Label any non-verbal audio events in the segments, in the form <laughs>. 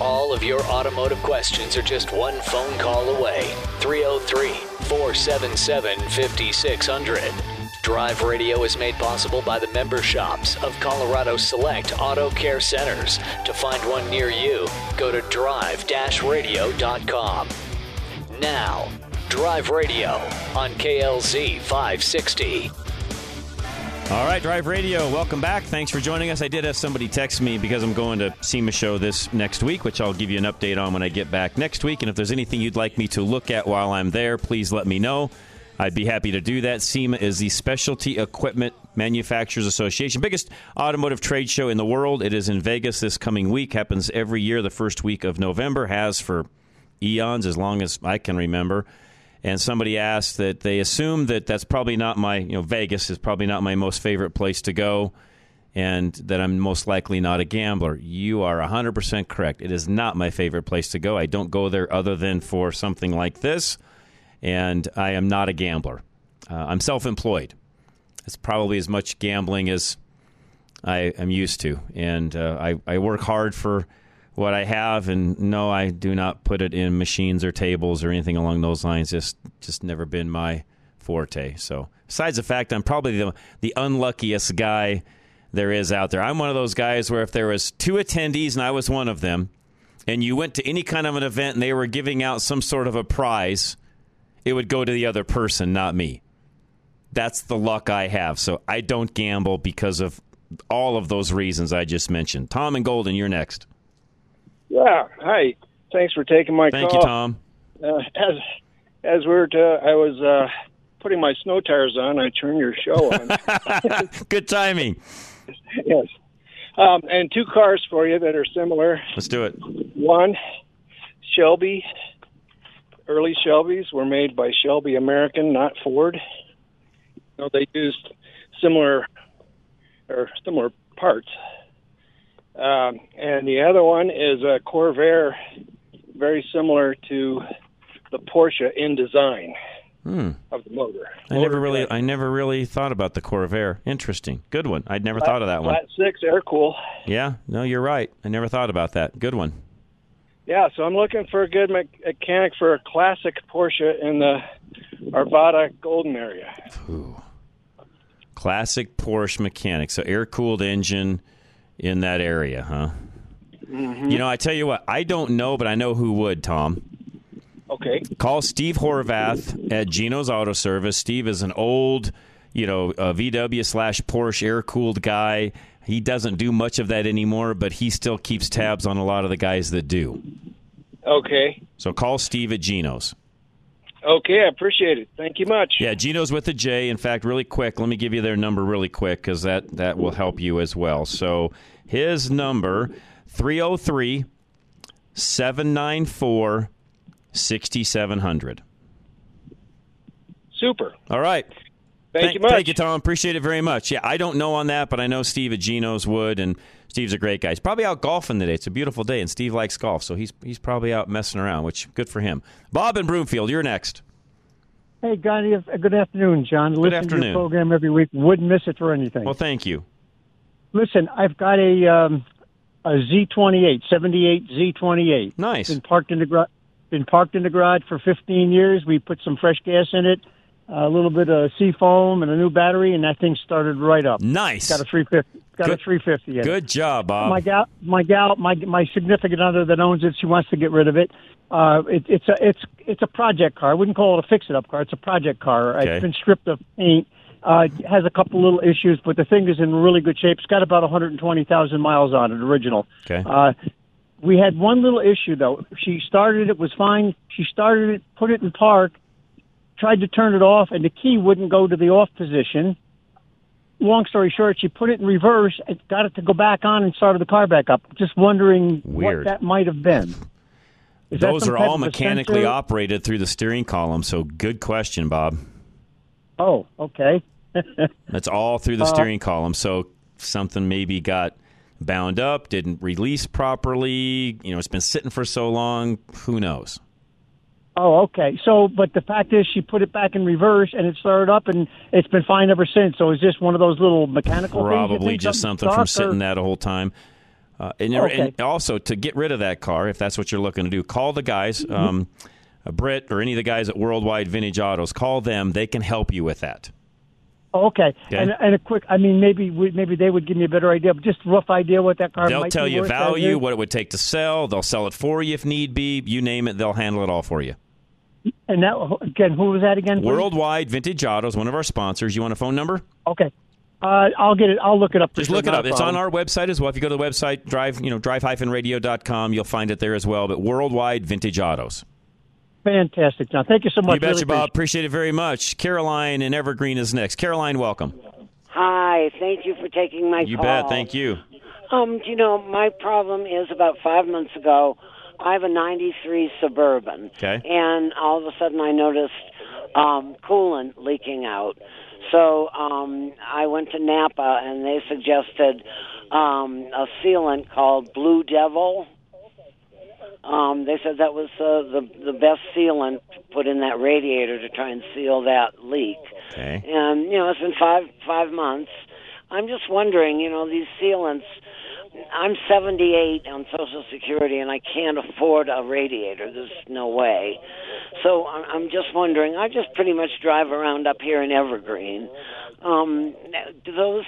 All of your automotive questions are just one phone call away. 303 477 5600. Drive Radio is made possible by the member shops of Colorado Select Auto Care Centers. To find one near you, go to drive radio.com. Now, Drive Radio on KLZ 560. All right, Drive Radio, welcome back. Thanks for joining us. I did have somebody text me because I'm going to SEMA show this next week, which I'll give you an update on when I get back next week. And if there's anything you'd like me to look at while I'm there, please let me know. I'd be happy to do that. SEMA is the Specialty Equipment Manufacturers Association, biggest automotive trade show in the world. It is in Vegas this coming week. Happens every year, the first week of November. Has for eons, as long as I can remember. And somebody asked that they assume that that's probably not my, you know, Vegas is probably not my most favorite place to go, and that I'm most likely not a gambler. You are 100% correct. It is not my favorite place to go. I don't go there other than for something like this and I am not a gambler. Uh, I'm self employed. It's probably as much gambling as I am used to. And uh, I, I work hard for what I have, and no, I do not put it in machines or tables or anything along those lines. Just, just never been my forte. So, besides the fact I'm probably the, the unluckiest guy there is out there, I'm one of those guys where if there was two attendees and I was one of them, and you went to any kind of an event and they were giving out some sort of a prize, it would go to the other person, not me. That's the luck I have. So I don't gamble because of all of those reasons I just mentioned. Tom and Golden, you're next. Yeah. Hi. Thanks for taking my Thank call. you, Tom. Uh, as as we were, to, I was uh, putting my snow tires on. I turned your show on. <laughs> Good timing. yes. Um, and two cars for you that are similar. Let's do it. One, Shelby early Shelbys were made by Shelby American, not Ford. You know, they used similar or similar parts. Um, and the other one is a Corvair, very similar to the Porsche in design hmm. of the motor. I motor never really, I never really thought about the Corvair. Interesting, good one. I'd never flat, thought of that one. Flat six air cool. Yeah, no, you're right. I never thought about that. Good one. Yeah, so I'm looking for a good mechanic for a classic Porsche in the Arvada Golden area. Ooh. Classic Porsche mechanic. So air cooled engine in that area, huh? Mm-hmm. You know, I tell you what, I don't know, but I know who would, Tom. Okay. Call Steve Horvath at Gino's Auto Service. Steve is an old, you know, VW slash Porsche air cooled guy. He doesn't do much of that anymore, but he still keeps tabs on a lot of the guys that do. Okay. So call Steve at Gino's. Okay, I appreciate it. Thank you much. Yeah, Gino's with a J. In fact, really quick, let me give you their number really quick because that, that will help you as well. So his number, 303 794 6700. Super. All right. Thank, you much. Thank you, Tom. Appreciate it very much. Yeah, I don't know on that, but I know Steve at Geno's would, and Steve's a great guy. He's probably out golfing today. It's a beautiful day, and Steve likes golf, so he's he's probably out messing around, which good for him. Bob and Broomfield, you're next. Hey, God, good afternoon, John. Good Listen afternoon. to your program every week. Wouldn't miss it for anything. Well, thank you. Listen, I've got a um, a Z28, 78 Z28. Nice. Been parked in the garage. Been parked in the garage for 15 years. We put some fresh gas in it a little bit of sea foam and a new battery, and that thing started right up. Nice. Got a 350. Got Good. a 350. In Good job, Bob. My gal, my gal, my my significant other that owns it, she wants to get rid of it. Uh, it it's a it's it's a project car. I wouldn't call it a fix it up car. It's a project car. Okay. It's been stripped of paint. Uh, it has a couple little issues, but the thing is in really good shape. It's got about 120,000 miles on it, original. Okay. Uh, we had one little issue though. She started it was fine. She started it, put it in park, tried to turn it off, and the key wouldn't go to the off position. Long story short, she put it in reverse and got it to go back on and started the car back up. Just wondering Weird. what that might have been. Is that Those are all mechanically sensor? operated through the steering column. So good question, Bob. Oh, okay. <laughs> That's all through the Uh, steering column. So something maybe got bound up, didn't release properly. You know, it's been sitting for so long. Who knows? Oh, okay. So, but the fact is, she put it back in reverse, and it started up, and it's been fine ever since. So, is this one of those little mechanical? Probably just something from or- sitting that a whole time. Uh, and, Okay. and also to get rid of that car, if that's what you're looking to do, call the guys, Mm-hmm. um, uh, Britt or any of the guys at Worldwide Vintage Autos. Call them; they can help you with that. Oh, okay. Okay. And, and a quick, I mean, maybe we, maybe they would give me a better idea, but just rough idea what that car They'll tell you worth value, what it would take to sell. They'll sell it for you if need be. You name it, they'll handle it all for you. And that again, who was that again? please? Worldwide Vintage Autos, one of our sponsors. You want a phone number? Okay. Uh, I'll get it. I'll look it up. Just sure, look it up. It's on our website as well. If you go to the website, drive, you know, drive-radio.com, you'll find it there as well. But Worldwide Vintage Autos. Fantastic, John. Thank you so much. You betcha, Really Bob. Appreciate it very much. Caroline and Evergreen is next. Caroline, welcome. Hi, thank you for taking my You call. bet. Thank you. Um, you know, my problem is about five months ago, I have a 93 Suburban. Okay. And all of a sudden I noticed um, coolant leaking out. So um, I went to Napa and they suggested um, a sealant called Blue Devil. Um, they said that was uh, the the best sealant to put in that radiator to try and seal that leak. Okay. And you know, it's been five five months. I'm just wondering, you know, these sealants. I'm 78 on Social Security, and I can't afford a radiator. There's no way. So I'm just wondering. I just pretty much drive around up here in Evergreen. Um, do those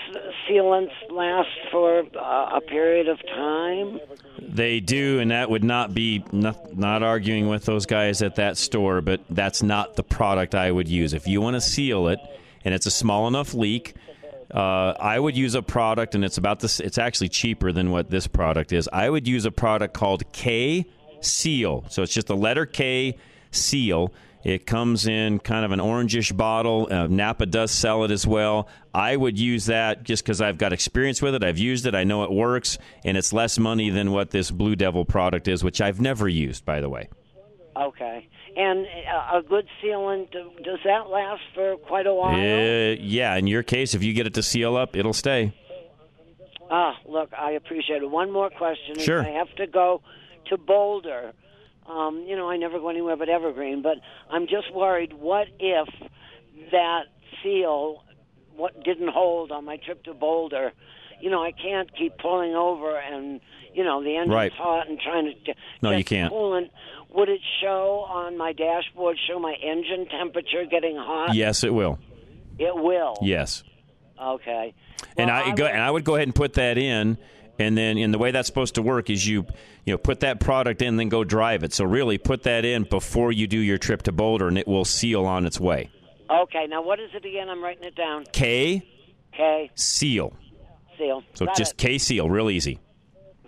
sealants last for uh, a period of time? They do, and that would not be not, not arguing with those guys at that store, but that's not the product I would use. If you want to seal it, and it's a small enough leak, uh, I would use a product, and it's about this. It's actually cheaper than what this product is. I would use a product called K Seal. So it's just the letter K Seal. It comes in kind of an orangish bottle. Uh, Napa does sell it as well. I would use that just because I've got experience with it. I've used it. I know it works, and it's less money than what this Blue Devil product is, which I've never used, by the way. Okay. And uh, a good sealant, does that last for quite a while? Uh, yeah, in your case, if you get it to seal up, it'll stay. Ah, look, I appreciate it. One more question. Sure. I have to go to Boulder. Um, you know, I never go anywhere but Evergreen, but I'm just worried. What if that seal, what didn't hold on my trip to Boulder? You know, I can't keep pulling over and you know the engine's Right. hot and trying to No, you can't. Coolant. Would it show on my dashboard? Show my engine temperature getting hot? Yes, it will. It will. Yes. Okay. and Well, I, go, will- and I would go ahead and put that in, and then and the way that's supposed to work is you you know put that product in, then go drive it. So really, put that in before you do your trip to Boulder, and it will seal on its way. Okay. Now, what is it again? I'm writing it down. K K. seal. Seal. So Got just it. K seal, real easy.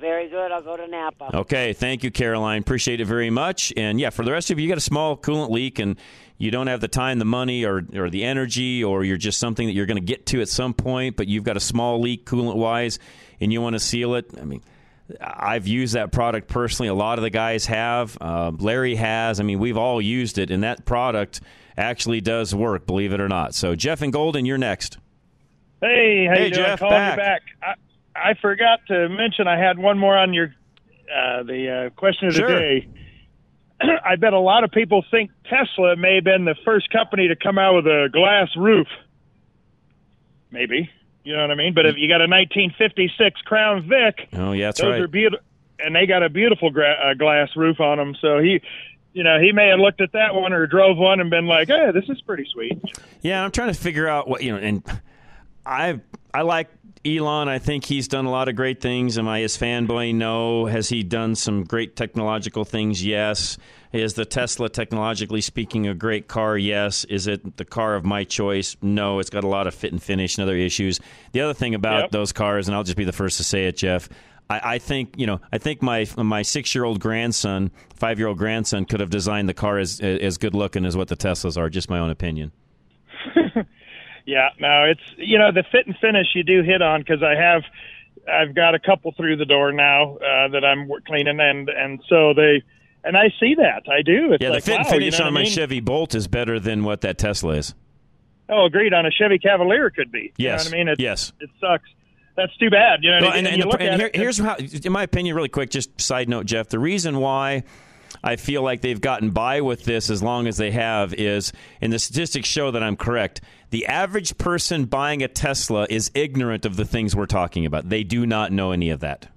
Very good. I'll go to Napa. Okay, thank you, Caroline. Appreciate it very much. And yeah, for the rest of you, you got a small coolant leak and you don't have the time, the money, or, or the energy, or you're just something that you're going to get to at some point, but you've got a small leak coolant wise and you want to seal it. I mean, I've used that product personally. A lot of the guys have. Uh, Larry has. I mean, we've all used it, and that product actually does work, believe it or not. So, Jeff and Golden, you're next. Hey, how Hey, you doing? Jeff, Calling back. you back. I, I forgot to mention I had one more on your uh, the uh, question of the Sure. day. <clears throat> I bet a lot of people think Tesla may have been the first company to come out with a glass roof. Maybe you know what I mean. But if you got a 1956 Crown Vic, Oh, yeah, that's those right. are beautiful, and they got a beautiful gra- uh, glass roof on them. So he, you know, he may have looked at that one or drove one and been like, "Hey, this is pretty sweet." Yeah, I'm trying to figure out what you know, and I I like Elon. I think he's done a lot of great things. Am I his fanboy? No. Has he done some great technological things? Yes. Is the Tesla technologically speaking a great car? Yes. Is it the car of my choice? No. It's got a lot of fit and finish and other issues. The other thing about Yep. those cars, and I'll just be the first to say it, Jeff. I, I think you know. I think my my six year old grandson, five year old grandson, could have designed the car as as good looking as what the Teslas are. Just my own opinion. <laughs> Yeah, no, it's you know the fit and finish you do hit on because I have I've got a couple through the door now uh, that I'm cleaning and and so they and I see that. I do. It's yeah, like, the fit and wow, finish you know on my mean? Chevy Bolt is better than what that Tesla is. Oh, agreed. On a Chevy Cavalier could be. Yes. You know what I mean? It, yes. It sucks. That's too bad. You know, Well, and, and, and the- and here- here's how, in my opinion, really quick, just side note, Jeff. The reason why I feel like they've gotten by with this as long as they have is, and the statistics show that I'm correct. The average person buying a Tesla is ignorant of the things we're talking about. They do not know any of that.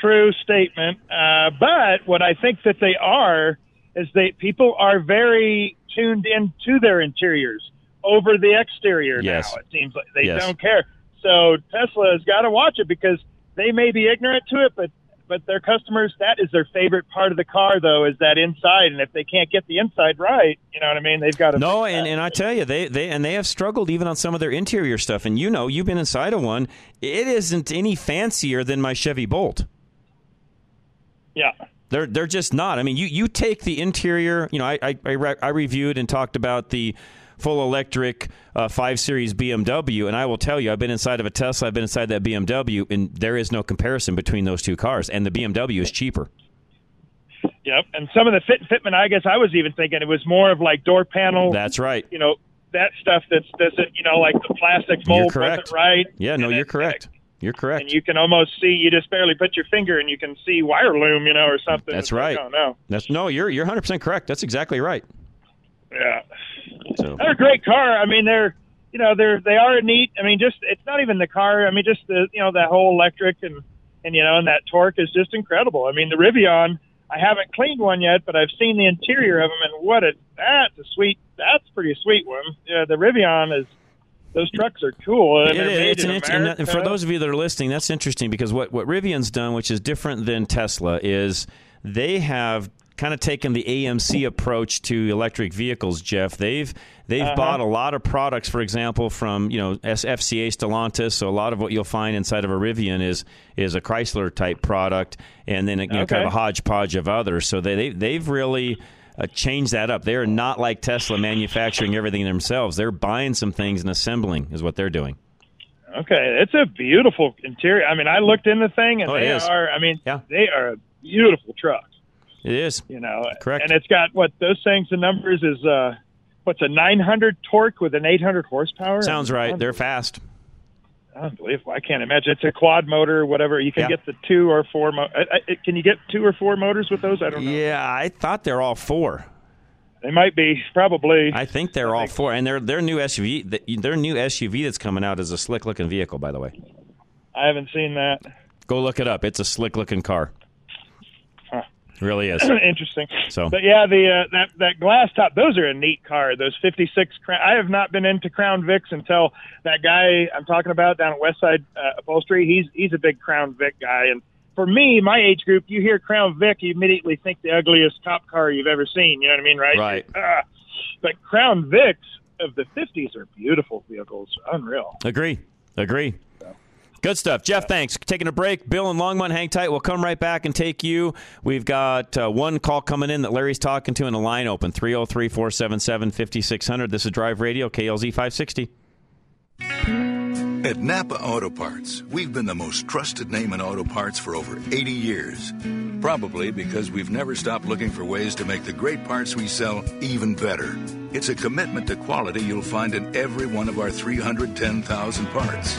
true statement. Uh, but what I think that they are is they people are very tuned into their interiors over the exterior Yes. now. It seems like they Yes. don't care. So Tesla has got to watch it because they may be ignorant to it, but but their customers that is their favorite part of the car though is that inside and if they can't get the inside right you know what i mean they've got to No, and, and I tell you, they, they and they have struggled even on some of their interior stuff. And you know, you've been inside of one. It isn't any fancier than my Chevy Bolt. yeah They're they're just not. I mean, you, you take the interior. You know, I I, I, re- I reviewed and talked about the full electric uh, five series BMW, and I will tell you, I've been inside of a Tesla, I've been inside that BMW, and there is no comparison between those two cars. And the BMW is cheaper. yep and some of the fit and fitment i guess i was even thinking it was more of like door panel That's right. you know that stuff that's doesn't you know like the plastic mold correct. wasn't right Yeah, no, you're it- correct. You're correct. and you can almost see you just barely put your finger and you can see wire loom you know or something That's It's like, right. oh no That's no, you're you're 100 percent correct. That's exactly right. yeah So they're a great car. I mean, they're you know they're they are neat. I mean, just it's not even the car. I mean, just the you know that whole electric and and you know and that torque is just incredible. I mean, the Rivian. I haven't cleaned one yet, but I've seen the interior of them, and what a that's a sweet. That's a pretty sweet one. Yeah, the Rivian is. Those trucks are cool. And It they're is. made It's an and, and for those of you that are listening, that's interesting because what, what Rivian's done, which is different than Tesla, is they have kind of taken the AMC approach to electric vehicles. Jeff, they've they've Uh-huh. bought a lot of products, for example, from you know FCA Stellantis. So a lot of what you'll find inside of a Rivian is is a Chrysler type product, and then you know, kind of a hodgepodge of others. So they, they they've really uh, changed that up. They're not like Tesla manufacturing everything themselves. They're buying some things and assembling is what they're doing. Okay, it's a beautiful interior. I mean, I looked in the thing, and Oh, they are. I mean, Yeah. they are a beautiful truck. It is. you know Correct. and it's got what those things the numbers is uh what's a 900 torque with an 800 horsepower Sounds right. They're fast. unbelievable i can't imagine it's a quad motor whatever you can Yeah. get the two or four mo- I, I, can you get two or four motors with those i don't know Yeah, I thought they're all four. they might be probably I think they're all four, and their their new SUV, their new SUV that's coming out is a slick looking vehicle. By the way, i haven't seen that go look it up. It's a slick looking car. Huh. Really is. <clears throat> interesting So- but yeah the uh, that that glass top those are a neat car those 56 Crown- i have not been into crown vics until that guy i'm talking about down at westside uh, upholstery he's he's a big crown vic guy and for me my age group you hear crown vic you immediately think the ugliest cop car you've ever seen you know what i mean right Right. Ah. but crown vics of the 50s are beautiful vehicles unreal Agree. Agree. Good stuff. Jeff, thanks. Taking a break. Bill and Longmont, hang tight. We'll come right back and take you. We've got uh, one call coming in that Larry's talking to, and a line open 303 477 5600. This is Drive Radio, KLZ 560. At Napa Auto Parts, we've been the most trusted name in auto parts for over 80 years. Probably because we've never stopped looking for ways to make the great parts we sell even better. It's a commitment to quality you'll find in every one of our 310,000 parts.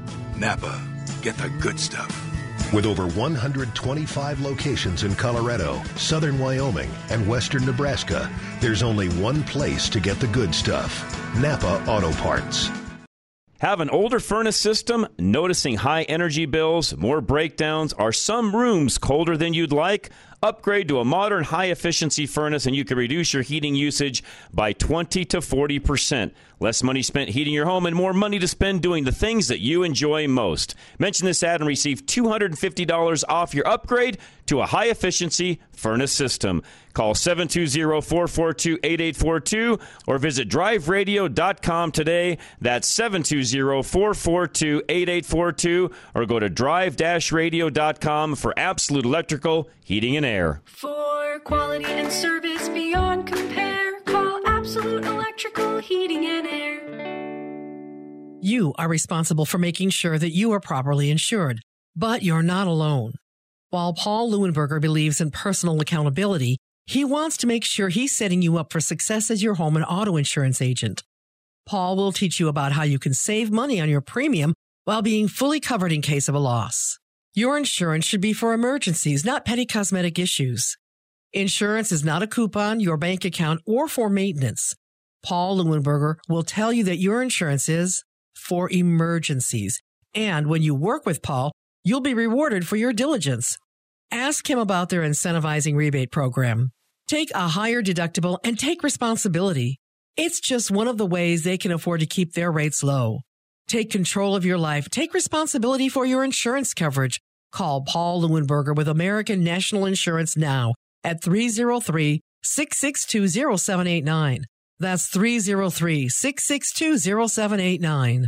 Napa, get the good stuff. With over 125 locations in Colorado, southern Wyoming, and western Nebraska, there's only one place to get the good stuff Napa Auto Parts. Have an older furnace system, noticing high energy bills, more breakdowns, are some rooms colder than you'd like? Upgrade to a modern high efficiency furnace and you can reduce your heating usage by 20 to 40%. Less money spent heating your home and more money to spend doing the things that you enjoy most. Mention this ad and receive $250 off your upgrade to a high efficiency furnace system. Call 720 442 8842 or visit driveradio.com today. That's 720 442 8842 or go to drive radio.com for absolute electrical, heating, and air. For quality and service beyond compare, call Absolute Electrical Heating and Air. You are responsible for making sure that you are properly insured, but you're not alone. While Paul Leuenberger believes in personal accountability, he wants to make sure he's setting you up for success as your home and auto insurance agent. Paul will teach you about how you can save money on your premium while being fully covered in case of a loss. Your insurance should be for emergencies, not petty cosmetic issues. Insurance is not a coupon, your bank account, or for maintenance. Paul Leuenberger will tell you that your insurance is for emergencies. And when you work with Paul, you'll be rewarded for your diligence. Ask him about their incentivizing rebate program. Take a higher deductible and take responsibility. It's just one of the ways they can afford to keep their rates low. Take control of your life. Take responsibility for your insurance coverage. Call Paul Leuenberger with American National Insurance now at 303 662 0789. That's 303 662 0789.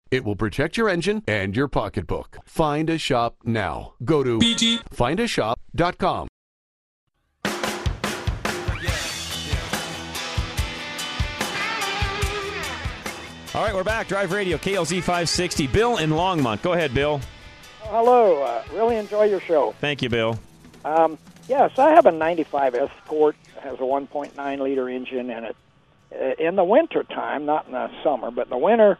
It will protect your engine and your pocketbook. Find a shop now. Go to bgfindashop.com. All right, we're back. Drive Radio, KLZ 560. Bill in Longmont. Go ahead, Bill. Hello. Uh, really enjoy your show. Thank you, Bill. Um, yes, I have a 95 Escort. It has a 1.9 liter engine in it. Uh, in the winter time, not in the summer, but in the winter,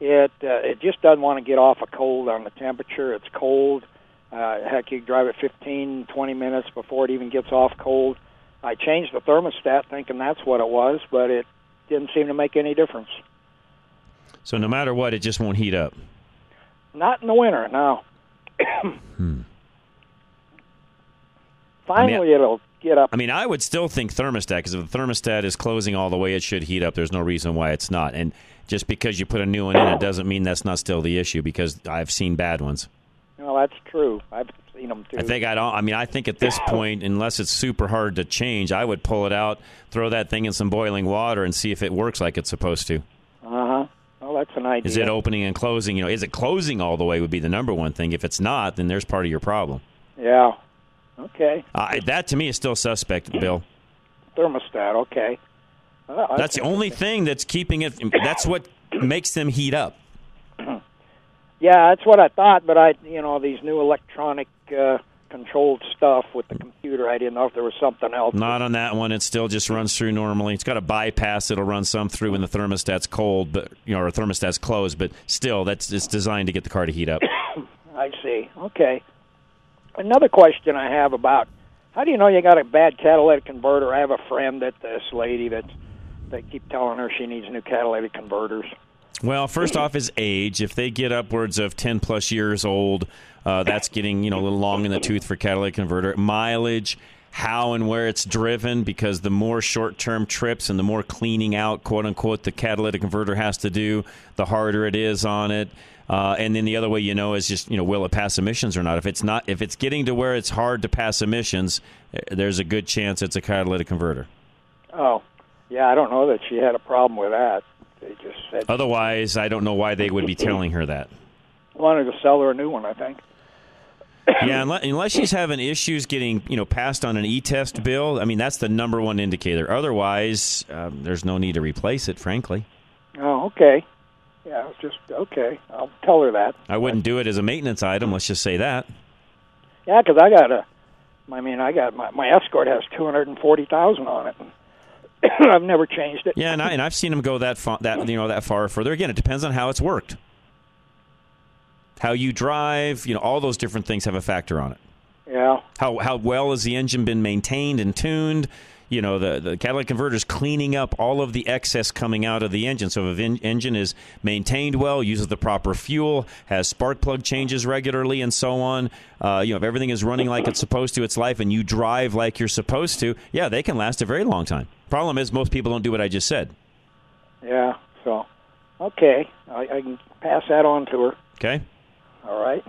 it uh, it just doesn't want to get off a cold on the temperature. It's cold. Uh, heck, you drive it 15, 20 minutes before it even gets off cold. I changed the thermostat thinking that's what it was, but it didn't seem to make any difference. So no matter what, it just won't heat up. Not in the winter, no. Hmm. <coughs> Finally, it'll get up. I mean, I would still think thermostat because if the thermostat is closing all the way, it should heat up. There's no reason why it's not. And just because you put a new one in, it doesn't mean that's not still the issue because I've seen bad ones. Well, that's true. I've seen them too. I think I don't. I mean, I think at this point, unless it's super hard to change, I would pull it out, throw that thing in some boiling water, and see if it works like it's supposed to. Uh huh. Well, that's an idea. Is it opening and closing? You know, is it closing all the way? Would be the number one thing. If it's not, then there's part of your problem. Yeah. Okay. Uh, that to me is still suspect, Bill. Thermostat. Okay. Well, That's the only thing that's keeping it. That's what makes them heat up. Yeah, that's what I thought, but I, you know, these new electronic uh, controlled stuff with the computer, I didn't know if there was something else. Not on that one. It still just runs through normally. It's got a bypass. It'll run some through when the thermostat's cold, but you know, or thermostat's closed. But still, that's it's designed to get the car to heat up. <coughs> I see. Okay. Another question I have about how do you know you got a bad catalytic converter? I have a friend that this lady that they keep telling her she needs new catalytic converters. Well, first off, is age. If they get upwards of ten plus years old, uh, that's getting you know a little long in the tooth for catalytic converter. Mileage, how and where it's driven, because the more short term trips and the more cleaning out, quote unquote, the catalytic converter has to do, the harder it is on it. Uh, and then the other way you know is just you know will it pass emissions or not. If it's not, if it's getting to where it's hard to pass emissions, eh, there's a good chance it's a catalytic converter. Oh, yeah, I don't know that she had a problem with that. They just said Otherwise, I don't know why they would be telling her that. wanted to sell her a new one. I think. yeah, unless, unless she's having issues getting you know passed on an e-test bill, I mean that's the number one indicator. Otherwise, um, there's no need to replace it. Frankly, Oh, okay. Yeah, it's just okay. I'll tell her that. I wouldn't do it as a maintenance item. Let's just say that. Yeah, because I got a. I mean, I got my my Escort has two hundred and forty thousand on it. <coughs> I've never changed it. Yeah, and, I, and I've seen them go that far, that you know that far or further. Again, it depends on how it's worked, how you drive. You know, all those different things have a factor on it. Yeah. How how well has the engine been maintained and tuned? You know, the the catalytic converter is cleaning up all of the excess coming out of the engine. So if an engine is maintained well, uses the proper fuel, has spark plug changes regularly, and so on. Uh, you know, if everything is running like it's supposed to its life, and you drive like you're supposed to, yeah, they can last a very long time. Problem is, most people don't do what I just said. Yeah. So, okay, I, I can pass that on to her. Okay. All right.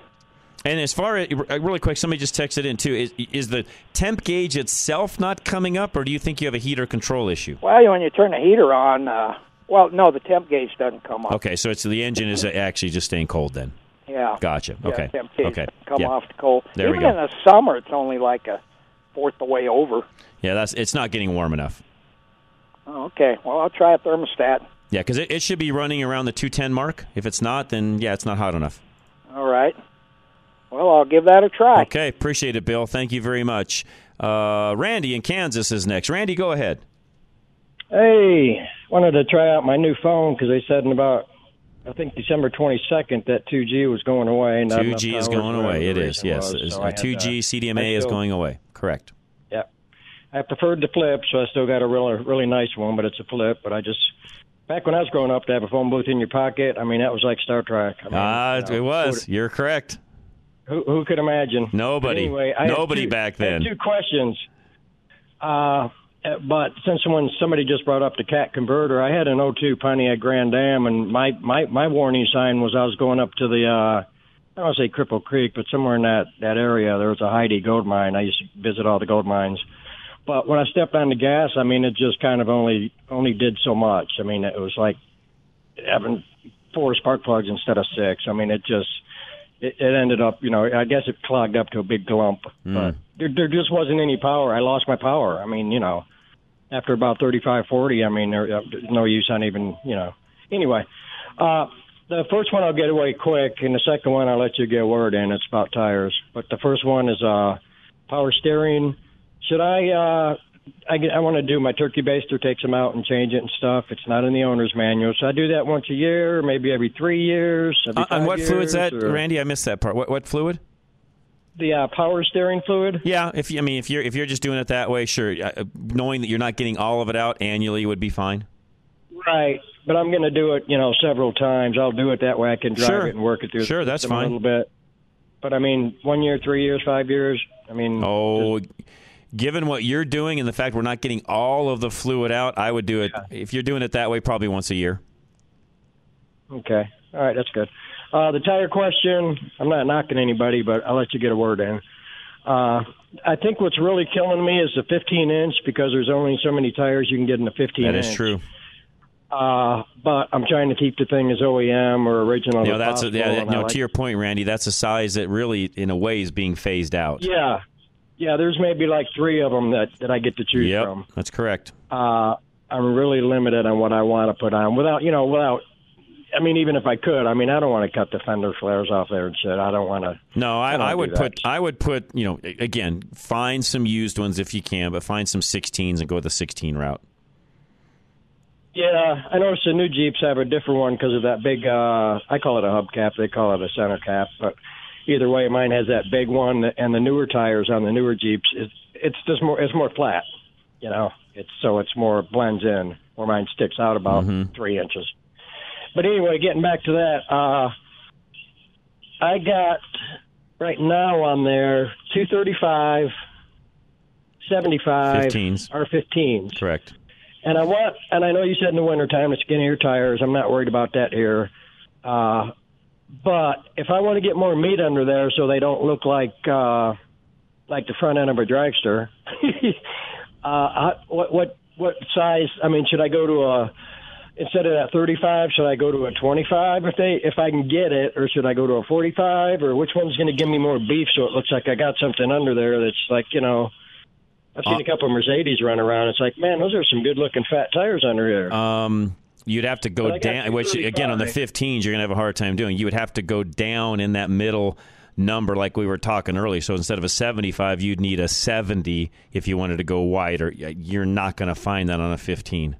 And as far as uh, really quick, somebody just texted in too. Is, is the temp gauge itself not coming up, or do you think you have a heater control issue? Well, when you turn the heater on, uh, well, no, the temp gauge doesn't come up. Okay, so it's the engine is actually just staying cold then. Yeah. Gotcha. Yeah, Okay. temp gauge Okay. Come Yeah. off the cold. There we Even go. in the summer, it's only like a fourth the way over. Yeah, that's it's not getting warm enough. Oh, okay. Well, I'll try a thermostat. Yeah, because it, it should be running around the 210 mark. If it's not, then yeah, it's not hot enough. All right. Well, I'll give that a try. Okay, appreciate it, Bill. Thank you very much. Uh, Randy in Kansas is next. Randy, go ahead. Hey, wanted to try out my new phone because they said in about, I think December 22nd that 2G was going away. 2G is going away. It is, yes. was, so uh, I had, 2G uh, CDMA I is going away. Correct. Yeah. I preferred the flip, so I still got a really, really nice one, but it's a flip. But I just, back when I was growing up, to have a phone booth in your pocket, I mean, that was like Star Trek. I mean, Ah, you know, it was. You're correct. Who, who could imagine? Nobody. Anyway, Nobody two- back I then. two questions. Uh, uh, but since when somebody just brought up the cat converter, I had an 02 Pontiac Grand Am, and my my my warning sign was I was going up to the uh, I don't want to say Cripple Creek, but somewhere in that that area there was a Heidi gold mine. I used to visit all the gold mines. But when I stepped on the gas, I mean, it just kind of only only did so much. I mean, it was like having four spark plugs instead of six. I mean, it just it, it ended up, you know, I guess it clogged up to a big clump. But there, there just wasn't any power. I lost my power. I mean, you know, after about thirty-five, forty, I mean, there, uh, there's no use on even, you know. Anyway, uh, the first one I'll get away quick, and the second one I'll let you get a word in. It's about tires. But the first one is uh, power steering. Should I? Uh, I, I want to do my turkey baster, take them out and change it and stuff. It's not in the owner's manual, so I do that once a year, maybe every three years. Every Uh, and what fluid's years, that, or- Randy? I missed that part. What, what fluid? The uh, power steering fluid. Yeah, if you, I mean if you're if you're just doing it that way, sure. Uh, knowing that you're not getting all of it out annually would be fine. Right, but I'm going to do it, you know, several times. I'll do it that way. I can drive Sure. it and work it through. Sure, that's fine. A little bit, but I mean, one year, three years, five years. I mean, Oh, given what you're doing and the fact we're not getting all of the fluid out, I would do it if you're doing it that way, probably once a year. Okay. All right, that's good. Uh, the tire question, I'm not knocking anybody, but I'll let you get a word in. Uh, I think what's really killing me is the 15 inch because there's only so many tires you can get in the 15 That inch. is true. Uh, but I'm trying to keep the thing as OEM or original You know, that's a, yeah, no. like- To your point, Randy, that's a size that really, in a way, is being phased out. yeah, yeah. There's maybe like three of them that that I get to choose Yep, from. that's correct. uh, I'm really limited on what I want to put on without, you know, without. I mean, even if I could, I mean, I don't want to cut the fender flares off there and shit. I don't want to. No, I, I I, would put I would put you know again find some used ones if you can, but find some 16s and go the 16 route. Yeah, I noticed the new Jeeps have a different one because of that big. uh I call it a hubcap. They call it a center cap, but either way, mine has that big one, and the newer tires on the newer Jeeps, it's it's just more it's more flat. You know, it's so it's more blends in. Where mine sticks out about three inches. But anyway, getting back to that, uh I got right now on there two thirty five, seventy five, 15s. or fifteens. Correct. And I want, and I know you said in the wintertime it's skinnier tires. I'm not worried about that here. Uh, but if I want to get more meat under there so they don't look like, uh, like the front end of a dragster, <laughs> uh, I, what, what, what size? I mean, should I go to a, instead of that 35, should I go to a 25 if they, if I can get it, or should I go to a 45, or which one's going to give me more beef so it looks like I got something under there that's like, you know, I've seen a couple of Mercedes run around. It's like, man, those are some good looking fat tires under here. Um, you'd have to go down. Which again, on the 15s, you're gonna have a hard time doing. You would have to go down in that middle number like we were talking earlier. So instead of a 75, you'd need a 70 if you wanted to go wider. Uh, you're not going to find that on a 15.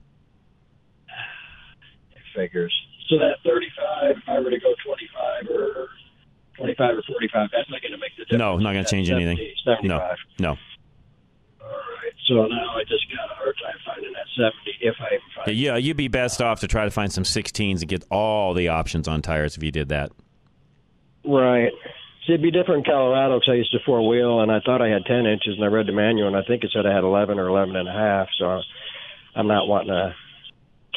Figures. So that 35, if I were to go 25 or 25 or 45, that's not going to make the difference. No, not going to change That's anything. 70, No, no. All right. So now I just got a hard time finding that 70 if I even find Yeah, you'd be best off to try to find some 16s and get all the options on tires if you did that. Right. See, it'd be different in Colorado because I used to four wheel and I thought I had 10 inches and I read the manual and I think it said I had 11 or 11 and a half. So I'm not wanting to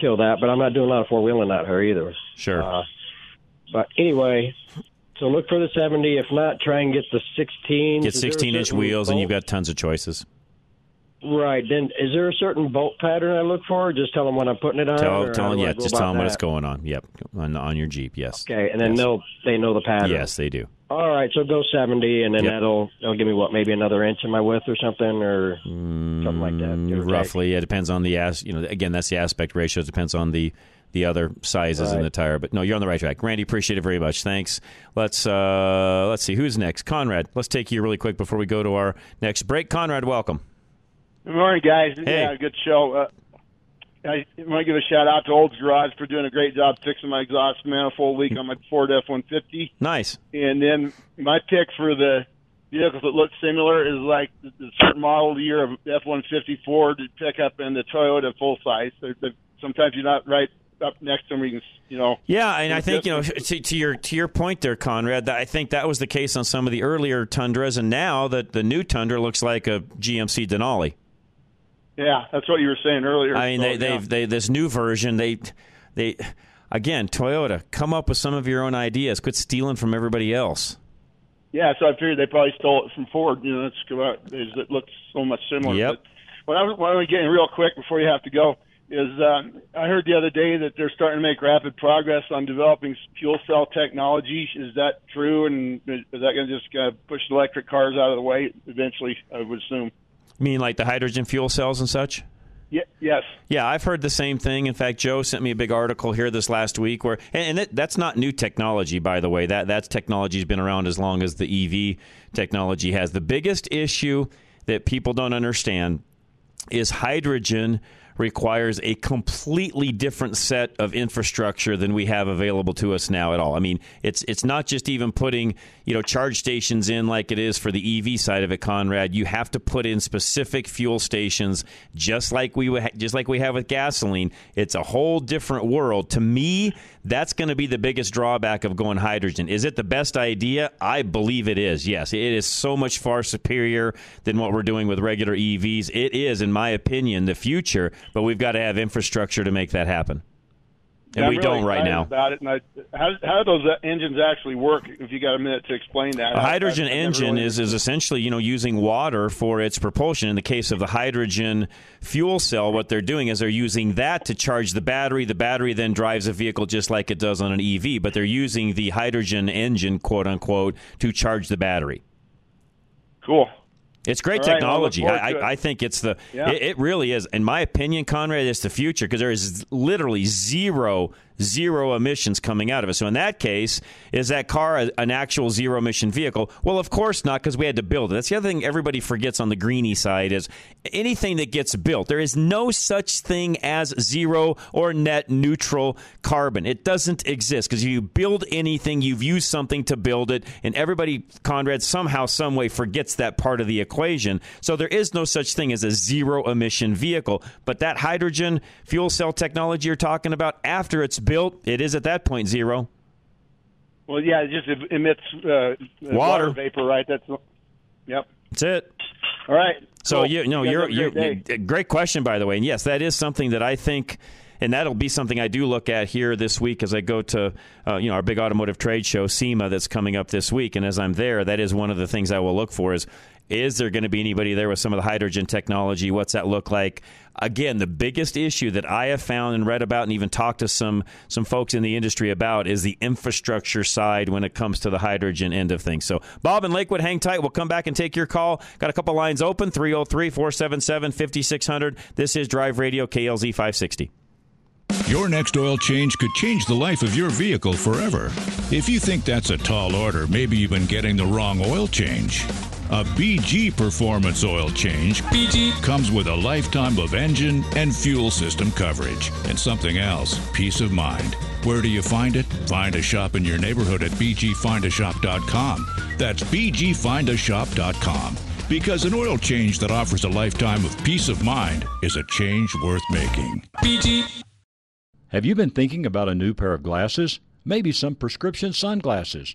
kill that, but I'm not doing a lot of four wheeling out here either. Sure. Uh, but anyway, so look for the 70. If not, try and get the 16. Get 16 inch wheels, and you've got tons of choices. Right. Then is there a certain bolt pattern I look for? Or just tell them when I'm putting it on? Tell, tell them, yeah, just tell them what that? is going on. Yep, on, on your Jeep, yes. Okay, and then they'll they know the pattern. Yes, they do. All right, so go 70, and then Yep. that'll that'll give me what maybe another inch in my width or something, or something like that. give or take. Mm, Roughly, it depends on the as you know. Again, that's the aspect ratio. It depends on the the other sizes in the tire. But no, you're on the right track. Randy, appreciate it very much. Thanks. Let's uh let's see who's next. Conrad, let's take you really quick before we go to our next break. Conrad, welcome. Good morning, guys. Hey. Yeah, good show. Uh, I want to give a shout out to Old's Garage for doing a great job fixing my exhaust manifold leak on my Ford F-150. Nice. And then my pick for the vehicles that look similar is like the, certain model year of F-150 Ford pickup and the Toyota full size. Sometimes you're not right up next to them. You can, you know. Yeah, and I think you know to, to your to your point there, Conrad. that I think that was the case on some of the earlier Tundras, and now that the new Tundra looks like a GMC Denali. Yeah, that's what you were saying earlier. I mean, So, they, yeah. they've they this new version. They they again, Toyota, come up with some of your own ideas. Quit stealing from everybody else. Yeah, so I figured they probably stole it from Ford. You know, that's out. It looks so much similar. Yep. But what I was, what I was getting real quick before you have to go is uh, I heard the other day that they're starting to make rapid progress on developing fuel cell technology. Is that true? And is that going to just uh, push electric cars out of the way eventually? I would assume. You mean like the hydrogen fuel cells and such? Yeah. Yes. Yeah, I've heard the same thing. In fact, Joe sent me a big article here this last week where, and, it, that's not new technology, by the way. That that's technology's been around as long as the EV technology has. The biggest issue that people don't understand is hydrogen requires a completely different set of infrastructure than we have available to us now at all. I mean, it's it's not just even putting, you know, charge stations in like it is for the EV side of it, Conrad. You have to put in specific fuel stations just like we just like we have with gasoline. It's a whole different world. To me, that's going to be the biggest drawback of going hydrogen. Is it the best idea? I believe it is. Yes, it is so much far superior than what we're doing with regular EVs. It is, in my opinion, the future, but we've got to have infrastructure to make that happen. And Yeah, we I'm don't right now. About it, and I, how how do those uh, engines actually work? If you got a minute to explain that, A hydrogen I- I engine really- is, is essentially, you know, using water for its propulsion. In the case of the hydrogen fuel cell, what they're doing is they're using that to charge the battery. The battery then drives a vehicle just like it does on an EV, but they're using the hydrogen engine, quote unquote, to charge the battery. Cool. It's great right, technology. I, it. I, I think it's the Yeah. it, it really is. In my opinion, Conrad, it's the future because there is literally zero zero emissions coming out of it. So in that case, is that car a- an actual zero emission vehicle? Well, of course not, because we had to build it. That's the other thing everybody forgets on the greeny side is anything that gets built. There is no such thing as zero or net neutral carbon. It doesn't exist because you build anything, you've used something to build it, and everybody, Conrad, somehow, some way forgets that part of the equation. So there is no such thing as a zero emission vehicle. But that hydrogen fuel cell technology you're talking about, after it's built, it is at that point zero. Well, yeah, it just emits uh, Water. vapor, right? That's yep. That's it. All right. So Cool. you no, guys you're have a you're, great great question by the way, and yes, that is something that I think. And that'll be something I do look at here this week as I go to, uh, you know, our big automotive trade show, SEMA, that's coming up this week. And as I'm there, that is one of the things I will look for is, is there going to be anybody there with some of the hydrogen technology? What's that look like? Again, the biggest issue that I have found and read about and even talked to some, some folks in the industry about is the infrastructure side when it comes to the hydrogen end of things. So, Bob and Lakewood, hang tight. We'll come back and take your call. Got a couple lines open 303 477 5600. This is Drive Radio KLZ 560. Your next oil change could change the life of your vehicle forever. If you think that's a tall order, maybe you've been getting the wrong oil change. A BG Performance oil change BG comes with a lifetime of engine and fuel system coverage and something else, peace of mind. Where do you find it? Find a shop in your neighborhood at bgfindashop.com. That's bgfindashop.com. Because an oil change that offers a lifetime of peace of mind is a change worth making. BG. Have you been thinking about a new pair of glasses? Maybe some prescription sunglasses?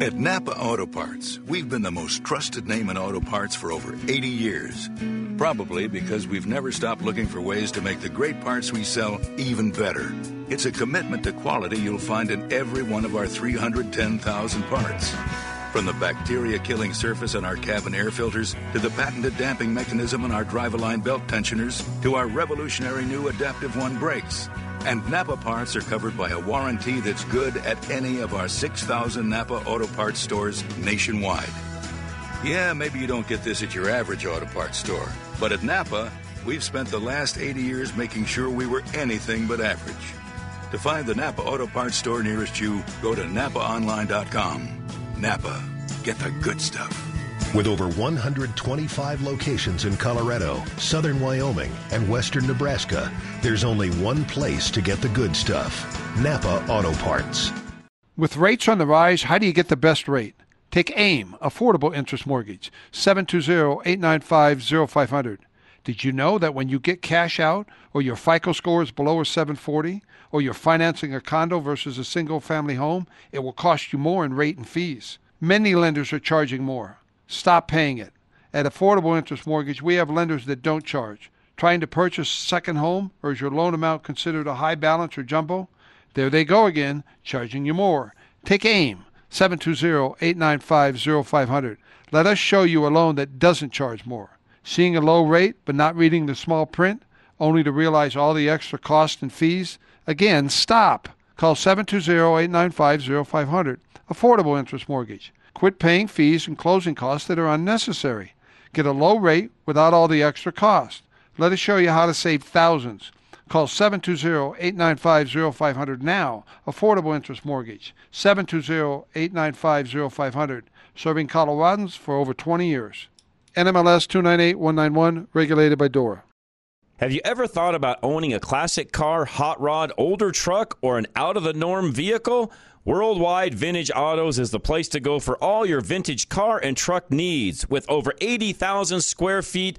At Napa Auto Parts, we've been the most trusted name in auto parts for over 80 years. Probably because we've never stopped looking for ways to make the great parts we sell even better. It's a commitment to quality you'll find in every one of our 310,000 parts. From the bacteria killing surface on our cabin air filters, to the patented damping mechanism on our drive-line belt tensioners, to our revolutionary new Adaptive One brakes. And Napa parts are covered by a warranty that's good at any of our 6,000 Napa Auto Parts stores nationwide. Yeah, maybe you don't get this at your average auto parts store, but at Napa, we've spent the last 80 years making sure we were anything but average. To find the Napa Auto Parts store nearest you, go to napaonline.com. Napa, get the good stuff. With over 125 locations in Colorado, southern Wyoming, and western Nebraska, there's only one place to get the good stuff Napa Auto Parts. With rates on the rise, how do you get the best rate? Take AIM, Affordable Interest Mortgage, 720-895-0500. Did you know that when you get cash out or your FICO score is below a 740 or you're financing a condo versus a single family home, it will cost you more in rate and fees? Many lenders are charging more. Stop paying it. At Affordable Interest Mortgage, we have lenders that don't charge. Trying to purchase second home, or is your loan amount considered a high balance or jumbo? There they go again, charging you more. Take AIM, 720-895-0500. Let us show you a loan that doesn't charge more. Seeing a low rate but not reading the small print, only to realize all the extra costs and fees? Again, stop. Call 720-895-0500. Affordable Interest Mortgage. Quit paying fees and closing costs that are unnecessary. Get a low rate without all the extra cost. Let us show you how to save thousands. Call 720-895-0500 now. Affordable Interest Mortgage. 720-895-0500. Serving Coloradans for over 20 years. NMLS 298191, regulated by DORA. Have you ever thought about owning a classic car, hot rod, older truck, or an out of the norm vehicle? Worldwide Vintage Autos is the place to go for all your vintage car and truck needs. With over 80,000 square feet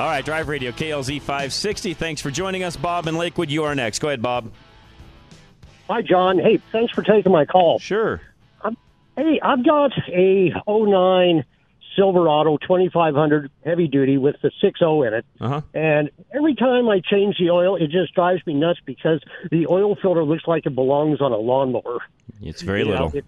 All right, Drive Radio, KLZ 560. Thanks for joining us. Bob in Lakewood, you are next. Go ahead, Bob. Hi, John. Hey, thanks for taking my call. Sure. Um, hey, I've got a 09 Silverado 2500 heavy duty with the 6.0 in it. Uh-huh. And every time I change the oil, it just drives me nuts because the oil filter looks like it belongs on a lawnmower. It's very You know, little. it-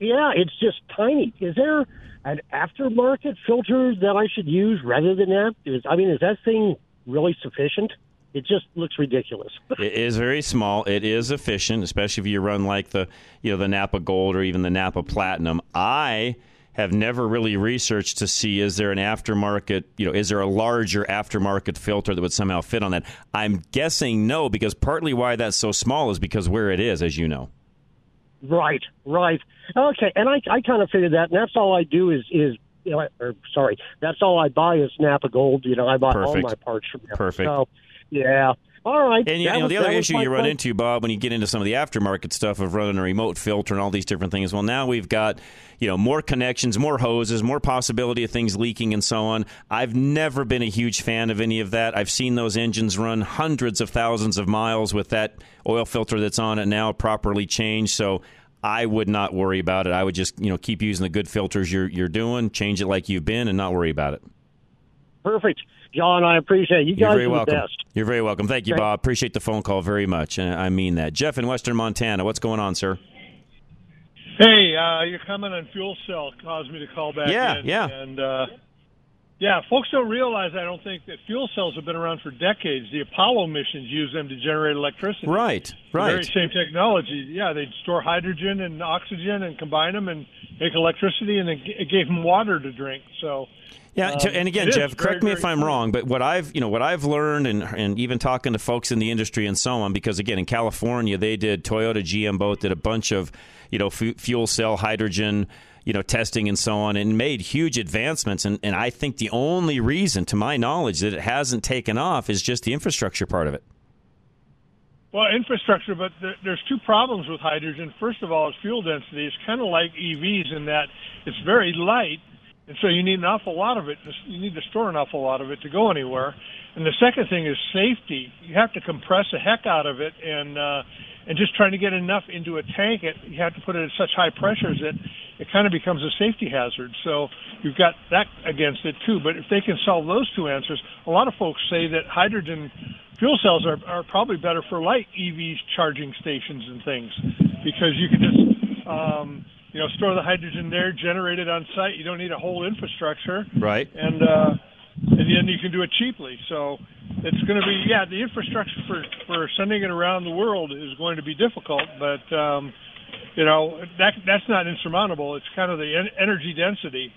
yeah, it's just tiny. Is there an aftermarket filter that I should use rather than that? Is I mean, is that thing really sufficient? It just looks ridiculous. <laughs> It is very small. It is efficient, especially if you run like the you know the Napa Gold or even the Napa Platinum. I have never really researched to see is there an aftermarket you know is there a larger aftermarket filter that would somehow fit on that. I'm guessing no because partly why that's so small is because where it is, as you know. Right, right. Okay, and I I kind of figured that, and that's all I do is is you know, or sorry, that's all I buy is Napa Gold. You know, I buy all my parts from them. Perfect. So, yeah. All right. And you, know was- the other issue you run question. into, Bob, when you get into some of the aftermarket stuff of running a remote filter and all these different things. Well, now we've got you know more connections, more hoses, more possibility of things leaking, and so on. I've never been a huge fan of any of that. I've seen those engines run hundreds of thousands of miles with that oil filter that's on it now properly changed. So. I would not worry about it. I would just, you know, keep using the good filters you're you're doing, change it like you've been, and not worry about it. Perfect, John. I appreciate it. you You're guys. very are welcome. the best. You're very welcome. Thank you, Thank- Bob. Appreciate the phone call very much, and I mean that. Jeff in Western Montana, what's going on, sir? Hey, uh, your comment on fuel cell caused me to call back Yeah, in. yeah. And, uh, yeah, folks don't realize, I don't think, that fuel cells have been around for decades. The Apollo missions use them to generate electricity. Right, The very right. same technology. Yeah, they'd store hydrogen and oxygen and combine them and make electricity, and it it gave them water to drink. So, Yeah, um, and again, Jeff, very, correct me if I'm cool. wrong, but what I've you know what I've learned and and even talking to folks in the industry and so on, because again, in California, they did Toyota, GM both did a bunch of you know fu- fuel cell hydrogen. You know, testing and so on, and made huge advancements. And, and I think the only reason, to my knowledge, that it hasn't taken off is just the infrastructure part of it. Well, infrastructure, but there, there's two problems with hydrogen. First of all, its fuel density. It's kind of like EVs in that it's very light, and so you need an awful lot of it. You need to store an awful lot of it to go anywhere. And the second thing is safety. You have to compress the heck out of it, and uh, and just trying to get enough into a tank, it you have to put it at such high pressures that it kind of becomes a safety hazard. So you've got that against it too. But if they can solve those two answers, a lot of folks say that hydrogen fuel cells are, are probably better for light EVs charging stations and things because you can just um, you know store the hydrogen there, generate it on site. You don't need a whole infrastructure, Right. and uh, and then you can do it cheaply. So it's going to be yeah, the infrastructure for for sending it around the world is going to be difficult, but um, you know that that's not insurmountable. It's kind of the en- energy density.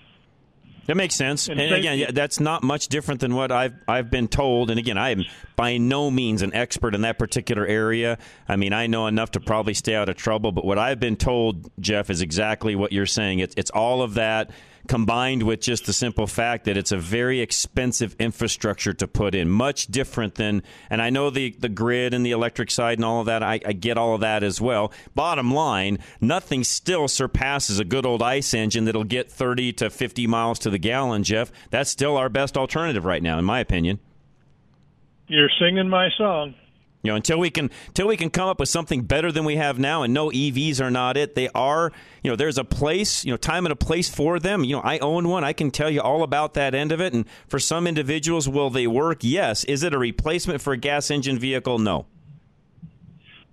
That makes sense. And, And again, yeah, that's not much different than what I've I've been told. And again, I am by no means an expert in that particular area. I mean, I know enough to probably stay out of trouble. But what I've been told, Jeff, is exactly what you're saying. It's it's all of that combined with just the simple fact that it's a very expensive infrastructure to put in, much different than. And I know the the grid and the electric side and all of that. I, I get all of that as well. Bottom line, nothing still surpasses a good old ice engine that'll get 30 to 50 miles to the gallon. Jeff, that's still our best alternative right now, in my opinion. You're singing my song. You know, until we can until we can come up with something better than we have now, and no EVs are not it. They are, you know, there's a place, you know, time and a place for them. You know, I own one. I can tell you all about that end of it. And for some individuals, will they work? Yes. Is it a replacement for a gas engine vehicle? No.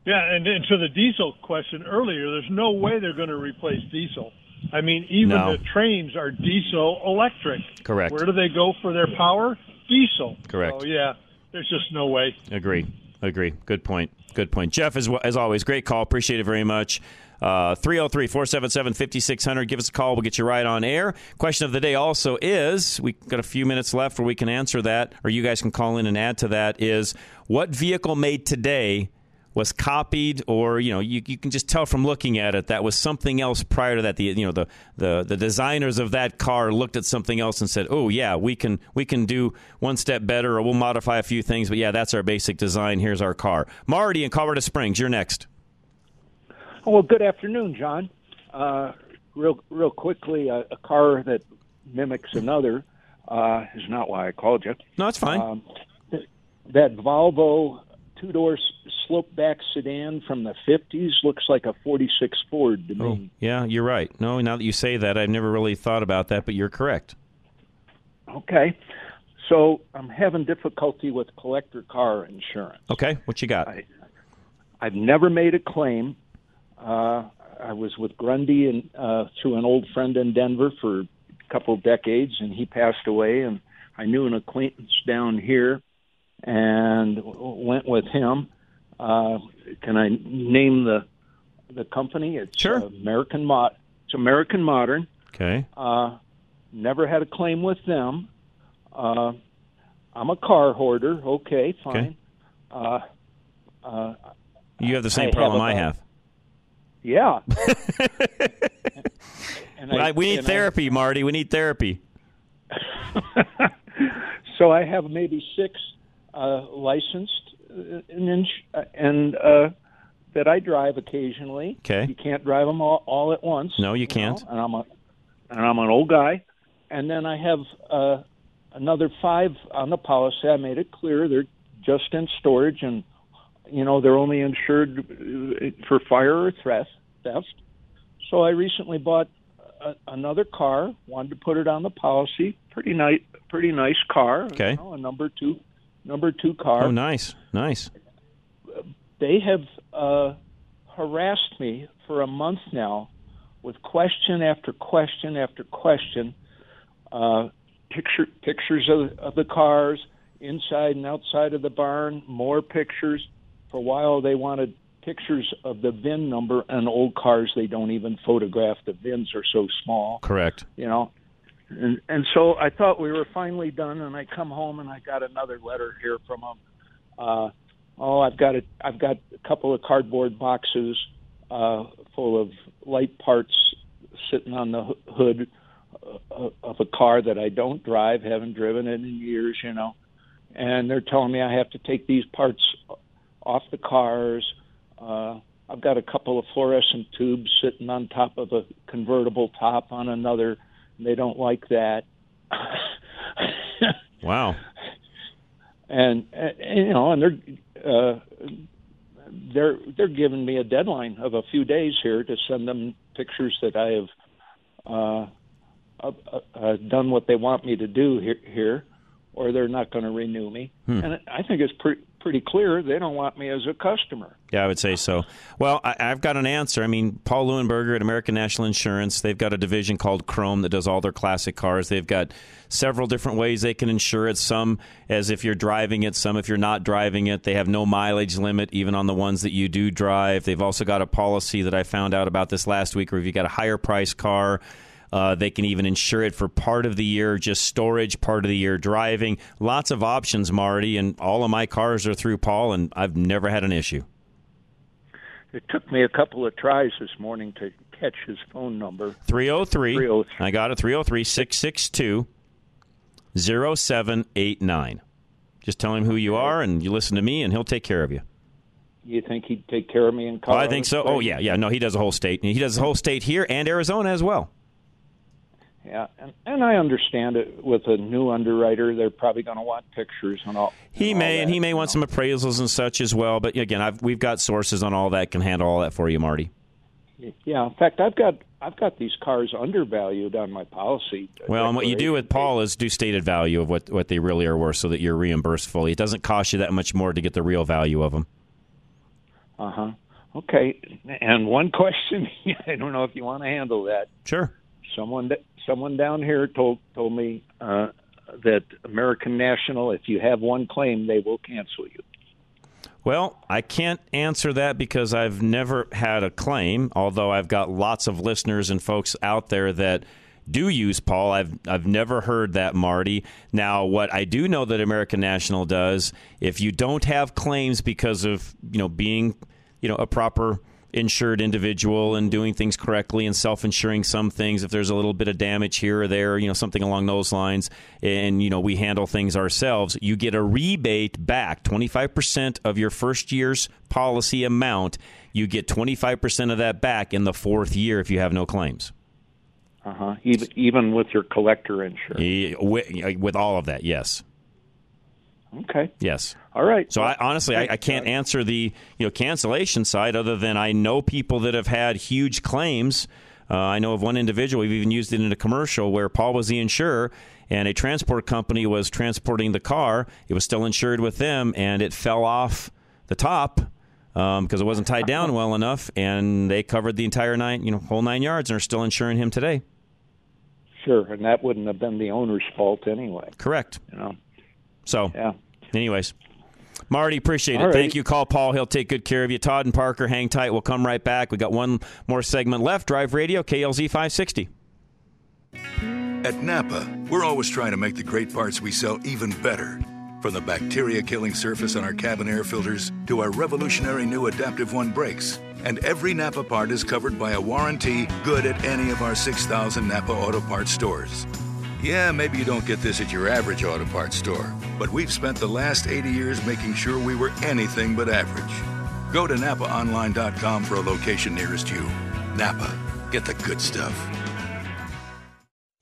Yeah, and, and to the diesel question earlier, there's no way they're going to replace diesel. I mean, even No. the trains are diesel electric. Correct. Where do they go for their power? Diesel. Correct. So yeah, there's just no way. Agree. Agree. Good point. Good point. Jeff, as, as always, great call. Appreciate it very much. Uh, 303 477 5600. Give us a call. We'll get you right on air. Question of the day also is we got a few minutes left where we can answer that, or you guys can call in and add to that is what vehicle made today was copied or you know you, you can just tell from looking at it that was something else prior to that the you know the, the the designers of that car looked at something else and said oh yeah we can we can do one step better or we'll modify a few things but yeah that's our basic design here's our car marty in colorado springs you're next Oh, well, good afternoon, John. Uh, real, real quickly, a, a car that mimics another. uh, is not why I called you. No, it's fine. Um, that Volvo two door slope back sedan from the 50s looks like a 46 Ford to me. Oh, yeah, you're right. No, now that you say that, I've never really thought about that, but you're correct. Okay. So I'm having difficulty with collector car insurance. Okay, what you got? I, I've never made a claim. Uh, I was with Grundy and uh, through an old friend in Denver for a couple of decades, and he passed away. And I knew an acquaintance down here, and w- went with him. Uh, can I name the the company? It's sure. American Mod. It's American Modern. Okay. Uh, never had a claim with them. Uh, I'm a car hoarder. Okay, fine. Uh, uh, You have the same I problem have I have. yeah. <laughs> And I- we need and I- therapy, Marty. We need therapy. <laughs> so I have maybe six uh, licensed uh, and, uh, and uh, that I drive occasionally. Okay. You can't drive them all, all at once. No, you know, can't. and I'm a and I'm an old guy. And then I have uh, another five on the policy. I made it clear they're just in storage, and you know they're only insured uh, for fire or theft. Theft. So I recently bought a, another car. Wanted to put it on the policy. Pretty nice, pretty nice car. Okay. You know, a number two, number two car Oh, nice, nice. they have uh, harassed me for a month now with question after question after question. Uh, picture pictures of, of the cars inside and outside of the barn, more pictures. For a while, they wanted pictures of the VIN number on old cars. They don't even photograph. The VINs are so small Correct. you know and and so I thought we were finally done and I come home and I got another letter here from them uh oh I've got a I've got a couple of cardboard boxes uh full of light parts sitting on the hood uh, of a car that I don't drive haven't driven it in years you know and they're telling me I have to take these parts off the cars uh I've got a couple of fluorescent tubes sitting on top of a convertible top on another. They don't like that. <laughs> Wow. and, and you know, and they're uh, they're they're giving me a deadline of a few days here to send them pictures that I have uh, uh, uh, done what they want me to do here, here or they're not going to renew me. Hmm. And I think it's pretty pretty clear they don't want me as a customer. Yeah, I would say so. Well, I, I've got an answer. I mean, Paul Leuenberger at American National Insurance, they've got a division called Chrome that does all their classic cars. They've got several different ways they can insure it. Some as if you're driving it, some if you're not driving it. They have no mileage limit, even on the ones that you do drive. They've also got a policy that I found out about this last week where if you got a higher price car, uh, they can even insure it for part of the year, just storage, part of the year driving. Lots of options, Marty, and all of my cars are through Paul, and I've never had an issue. It took me a couple of tries this morning to catch his phone number. 303. I got it. 303 662 0789. Just tell him who you are and you listen to me, and he'll take care of you. You think he'd take care of me in Oh, Colorado? I think so. Oh, yeah, yeah. No, he does a whole state. He does the whole state here and Arizona as well. Yeah, and, and I understand it with a new underwriter. They're probably going to want pictures and all. He may, and he may want some appraisals and such as well. But again, I've, we've got sources on all that can handle all that for you, Marty. Yeah, in fact, I've got I've got these cars undervalued on my policy. Well, and what you do with Paul is do stated value of what, what they really are worth so that you're reimbursed fully. It doesn't cost you that much more to get the real value of them. Uh huh. Okay. And one question, <laughs> I don't know if you want to handle that. Sure. Someone someone down here told told me uh, that American National, if you have one claim, they will cancel you. Well, I can't answer that because I've never had a claim, although I've got lots of listeners and folks out there that do use Paul. I've I've never heard that Marty. Now, what I do know that American National does, if you don't have claims because of, you know, being, you know, a proper insured individual and doing things correctly and self-insuring some things if there's a little bit of damage here or there you know something along those lines and you know we handle things ourselves you get a rebate back 25% of your first year's policy amount you get 25% of that back in the fourth year if you have no claims Uh huh. Even even with your collector insurance. With, with all of that, yes. Okay. Yes. All right. So I honestly I, I can't answer the you know cancellation side other than I know people that have had huge claims. Uh, I know of one individual. We've even used it in a commercial where Paul was the insurer, and a transport company was transporting the car. It was still insured with them, and it fell off the top because it wasn't tied down well enough, and they covered the entire nine, you know, whole nine yards, and are still insuring him today. Sure, and that wouldn't have been the owner's fault anyway. Correct. You know. So, yeah. Anyways, Marty, appreciate it. All right. Thank you. Call Paul. He'll take good care of you. Todd and Parker, hang tight. We'll come right back. We got one more segment left. Drive Radio, KLZ 560. At Napa, we're always trying to make the great parts we sell even better. From the bacteria killing surface on our cabin air filters to our revolutionary new Adaptive One brakes. And every Napa part is covered by a warranty good at any of our 6,000 Napa Auto Parts stores. Yeah, maybe you don't get this at your average auto parts store, but we've spent the last 80 years making sure we were anything but average. Go to NapaOnline.com for a location nearest you. Napa, get the good stuff.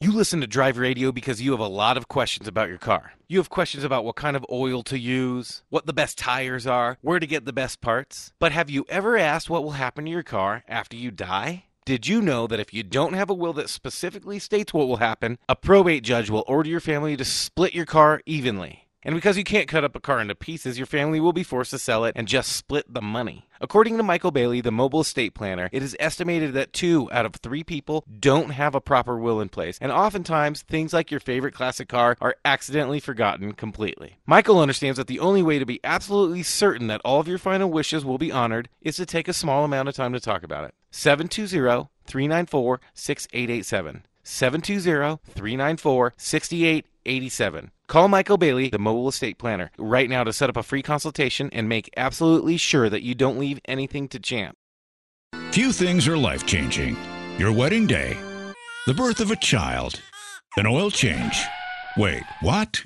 You listen to Drive Radio because you have a lot of questions about your car. You have questions about what kind of oil to use, what the best tires are, where to get the best parts. But have you ever asked what will happen to your car after you die? Did you know that if you don't have a will that specifically states what will happen, a probate judge will order your family to split your car evenly? And because you can't cut up a car into pieces, your family will be forced to sell it and just split the money. According to Michael Bailey, the mobile estate planner, it is estimated that two out of three people don't have a proper will in place, and oftentimes things like your favorite classic car are accidentally forgotten completely. Michael understands that the only way to be absolutely certain that all of your final wishes will be honored is to take a small amount of time to talk about it. 720 394 6887. 720 394 6887. Call Michael Bailey, the mobile estate planner, right now to set up a free consultation and make absolutely sure that you don't leave anything to chance. Few things are life changing your wedding day, the birth of a child, an oil change. Wait, what?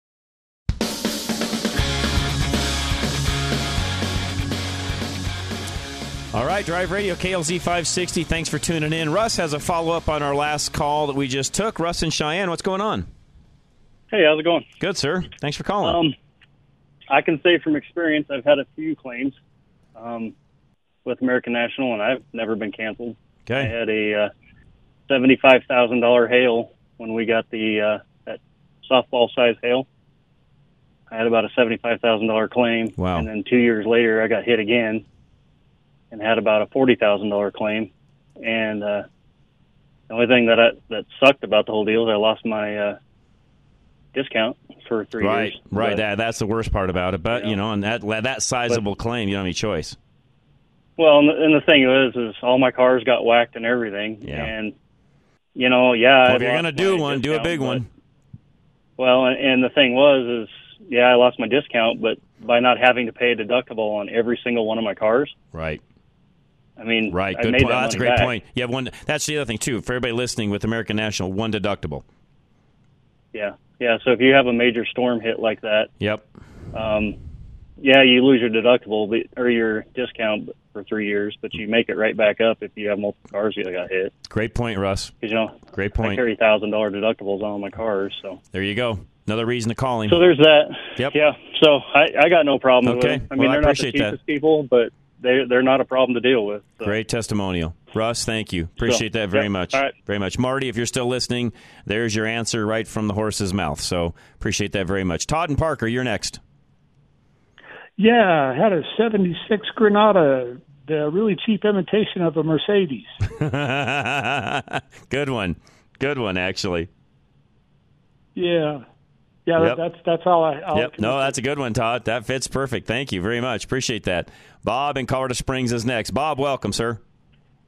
All right, Drive Radio, KLZ 560. Thanks for tuning in. Russ has a follow up on our last call that we just took. Russ and Cheyenne, what's going on? Hey, how's it going? Good, sir. Thanks for calling. Um, I can say from experience, I've had a few claims um, with American National, and I've never been canceled. Okay. I had a uh, seventy-five thousand dollar hail when we got the uh, that softball size hail. I had about a seventy-five thousand dollar claim. Wow. And then two years later, I got hit again, and had about a forty thousand dollar claim. And uh, the only thing that I, that sucked about the whole deal is I lost my uh, discount for three right, years. right. But- That that's the worst part about it. But you know, and that that sizable claim, you don't have any choice. Well, and the, and the thing is, is all my cars got whacked and everything, Yeah. and you know, yeah. Well, if you're gonna do one, do a big but- one. Well, and, and the thing was, is yeah, I lost my discount, but by not having to pay a deductible on every single one of my cars, Right. I mean, Right. I Good point. that That's a great back. point. You have one. That's the other thing too. For everybody listening, with American National, one deductible. Yeah, yeah. So if you have a major storm hit like that, Yep. um, yeah, you lose your deductible or your discount for three years, but you make it right back up if you have multiple cars that got hit. Great point, Russ. you know, Great I point. carry thousand dollar deductibles on all my cars, so. There you go. Another reason to call him. So there's that. Yep. Yeah. So I, I got no problem Okay. with it. I mean, I they're not the appreciate that. cheapest people, but they they're not a problem to deal with. So. Great testimonial. Russ, thank you. Appreciate that very yeah, much. all right. Very much. Marty, if you're still listening, there's your answer right from the horse's mouth. So appreciate that very much. Todd and Parker, you're next. Yeah, I had a 76 Granada, the really cheap imitation of a Mercedes. <laughs> Good one. Good one, actually. Yeah. Yeah, Yep. that's that's all I all I Yep. No, that's a good one, Todd. That fits perfect. Thank you very much. Appreciate that. Bob in Colorado Springs is next. Bob, welcome, sir.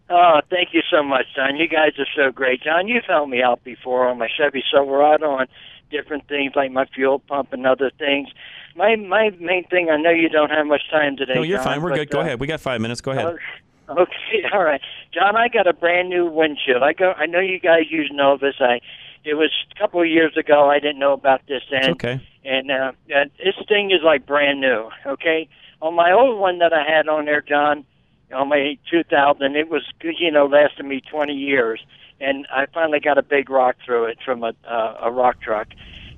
Oh, thank you so much, John. You guys are so great. John, you've helped me out before on my Chevy Silverado on different things like my fuel pump and other things. My my main thing, I know you don't have much time today. No, you're John, fine. We're but, good. Go uh, ahead. We got five minutes. Go ahead. <laughs> Okay, all right, John. I got a brand new windshield. I go. I know you guys use Novus. I. It was a couple of years ago. I didn't know about this then. okay. And uh, uh, this thing is like brand new. Okay. On my old one that I had on there, John, on my 2000, it was you know lasted me 20 years, and I finally got a big rock through it from a uh, a rock truck.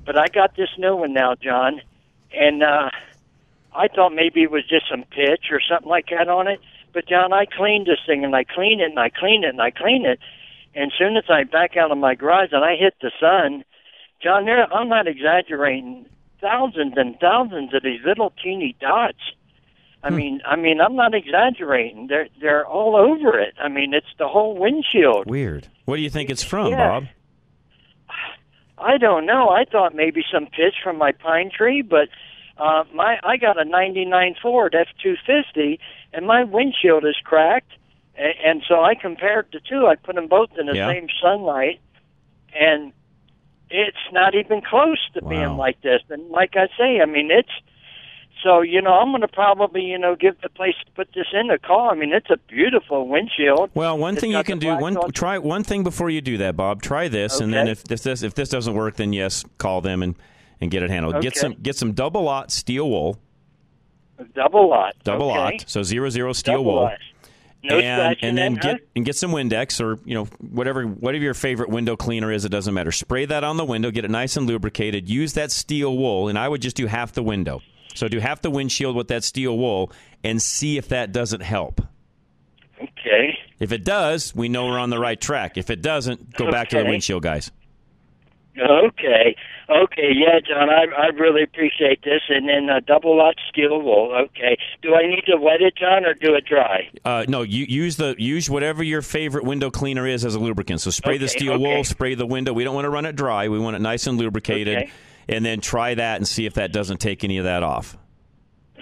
But I got this new one now, John, and uh, I thought maybe it was just some pitch or something like that on it. But John, I cleaned this thing and I cleaned it and I cleaned it and I cleaned it. And soon as I back out of my garage and I hit the sun, John, there I'm not exaggerating. Thousands and thousands of these little teeny dots. I mean, I mean, I'm not exaggerating. They're they're all over it. I mean, it's the whole windshield. Weird. What do you think it's from, Yeah. Bob? I don't know. I thought maybe some pitch from my pine tree, but uh, my I got a '99 Ford F250, and my windshield is cracked, and, and so I compared the two. I put them both in the Yeah. same sunlight, and it's not even close to being like this. And like I say, I mean it's. So you know, I'm going to probably you know give the place to put this in the car. I mean, it's a beautiful windshield. Well, one It's thing you can do one on- try one thing before you do that, Bob. Try this, and then if this, this if this doesn't work, then yes, call them and, and get it handled. Get some get some double aught steel wool, double aught. double okay. lot, so zero zero steel Double wool. lot. No and and then in, huh? get and get some Windex or you know whatever whatever your favorite window cleaner is. It doesn't matter. Spray that on the window. Get it nice and lubricated. Use that steel wool, and I would just do half the window. So do half the windshield with that steel wool, and see if that doesn't help. Okay. If it does, we know we're on the right track. If it doesn't, go back to the windshield guys. Okay. Okay. Yeah, John, I I really appreciate this. And then a double aught steel wool. Okay. Do I need to wet it, John, or do it dry? Uh, no, you use the use whatever your favorite window cleaner is as a lubricant. So spray the steel okay. wool, spray the window. We don't want to run it dry. We want it nice and lubricated, Okay. and then try that and see if that doesn't take any of that off.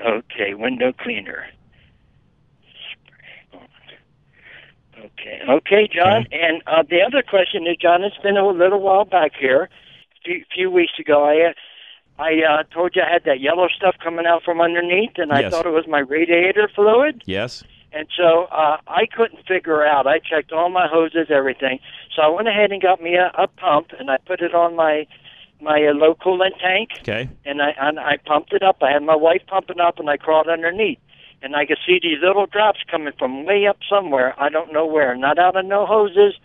Okay. Window cleaner. Okay. Okay, John. And uh, the other question is, John, it's been a little while back here. A few, few weeks ago, I uh, I uh, told you I had that yellow stuff coming out from underneath, and I Yes. thought it was my radiator fluid. Yes. And so uh, I couldn't figure out. I checked all my hoses, everything. So I went ahead and got me a, a pump, and I put it on my my uh, low coolant tank, Okay. and I and I pumped it up. I had my wife pumping up, and I crawled underneath, and I could see these little drops coming from way up somewhere. I don't know where. Not out of no hoses,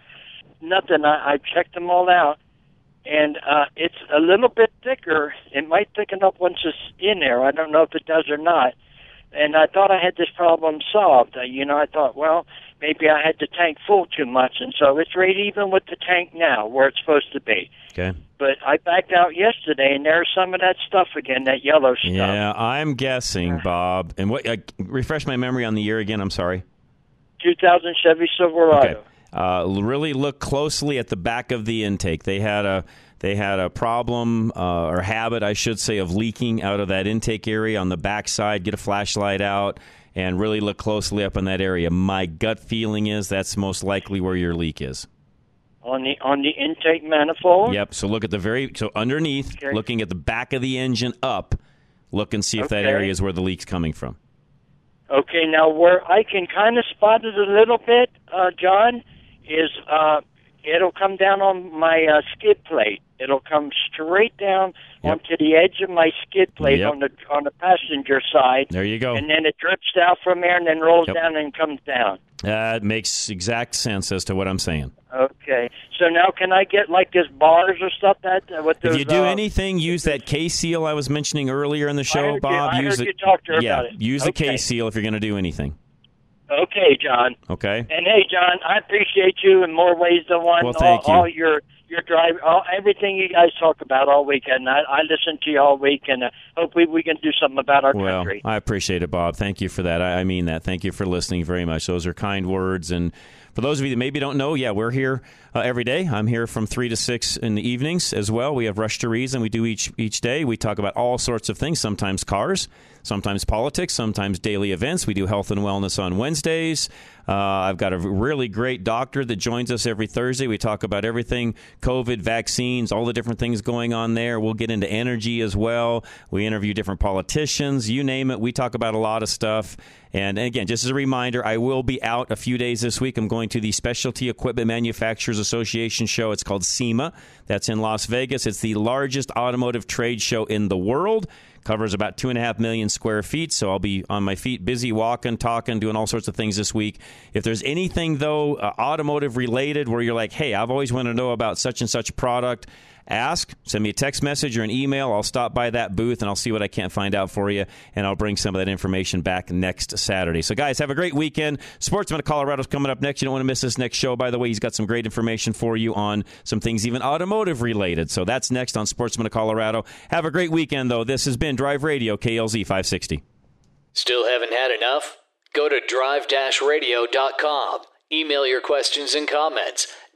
nothing. I, I checked them all out, and uh, it's a little bit thicker. It might thicken up once it's in there. I don't know if it does or not. And I thought I had this problem solved. Uh, you know, I thought, well, maybe I had the tank full too much, and so it's right even with the tank now where it's supposed to be. Okay. But I backed out yesterday, and there's some of that stuff again, that yellow stuff. Yeah, I'm guessing, Bob. And what? Uh, refresh my memory on the year again. I'm sorry. 2000 Chevy Silverado. Okay. Uh, really look closely at the back of the intake. They had a they had a problem uh, or habit, I should say, of leaking out of that intake area on the back side. Get a flashlight out and really look closely up in that area. My gut feeling is that's most likely where your leak is. On the on the intake manifold. Yep. So look at the very so underneath, Okay. looking at the back of the engine up. Look and see if that area is where the leak's coming from. Okay, now where I can kind of spot it a little bit, uh, John, is uh, it'll come down on my uh, skid plate. It'll come straight down onto the edge of my skid plate Yep. on the on the passenger side. There you go. And then it drips out from there and then rolls Yep. down and comes down. That makes exact sense as to what I'm saying. Okay. So now can I get like this bars or stuff that uh, with those? If you do uh, anything, use that K seal I was mentioning earlier in the show, you- Bob. I use heard it. you talk to her yeah, about it. use the K seal if you're going to do anything. Okay, John. Okay. And hey, John, I appreciate you in more ways than one. Well, thank all, you. all your your drive, all, everything you guys talk about all weekend. I, I listen to you all week, and uh, hopefully we can do something about our Well, country. I appreciate it, Bob. Thank you for that. I, I mean that. Thank you for listening very much. Those are kind words. And for those of you that maybe don't know, yeah, we're here uh, every day. I'm here from three to six in the evenings as well. We have Rush to Reason. We do each each day. We talk about all sorts of things. Sometimes cars, sometimes politics, sometimes daily events. We do health and wellness on Wednesdays. Uh, I've got a really great doctor that joins us every Thursday. We talk about everything COVID, vaccines, all the different things going on there. We'll get into energy as well. We interview different politicians, you name it. We talk about a lot of stuff. And again, just as a reminder, I will be out a few days this week. I'm going to the Specialty Equipment Manufacturers Association show. It's called SEMA. That's in Las Vegas. It's the largest automotive trade show in the world covers about two and a half million square feet. So I'll be on my feet, busy walking, talking, doing all sorts of things this week. If there's anything though uh, automotive related where you're like, hey, I've always wanted to know about such and such product. Ask, send me a text message or an email. I'll stop by that booth and I'll see what I can't find out for you, and I'll bring some of that information back next Saturday. So, guys, have a great weekend. Sportsman of Colorado's coming up next. You don't want to miss this next show. By the way, he's got some great information for you on some things even automotive related. So that's next on Sportsman of Colorado. Have a great weekend, though. This has been Drive Radio, KLZ 560. Still haven't had enough? Go to drive-radio.com. Email your questions and comments.